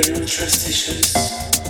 Internal Trust Issues.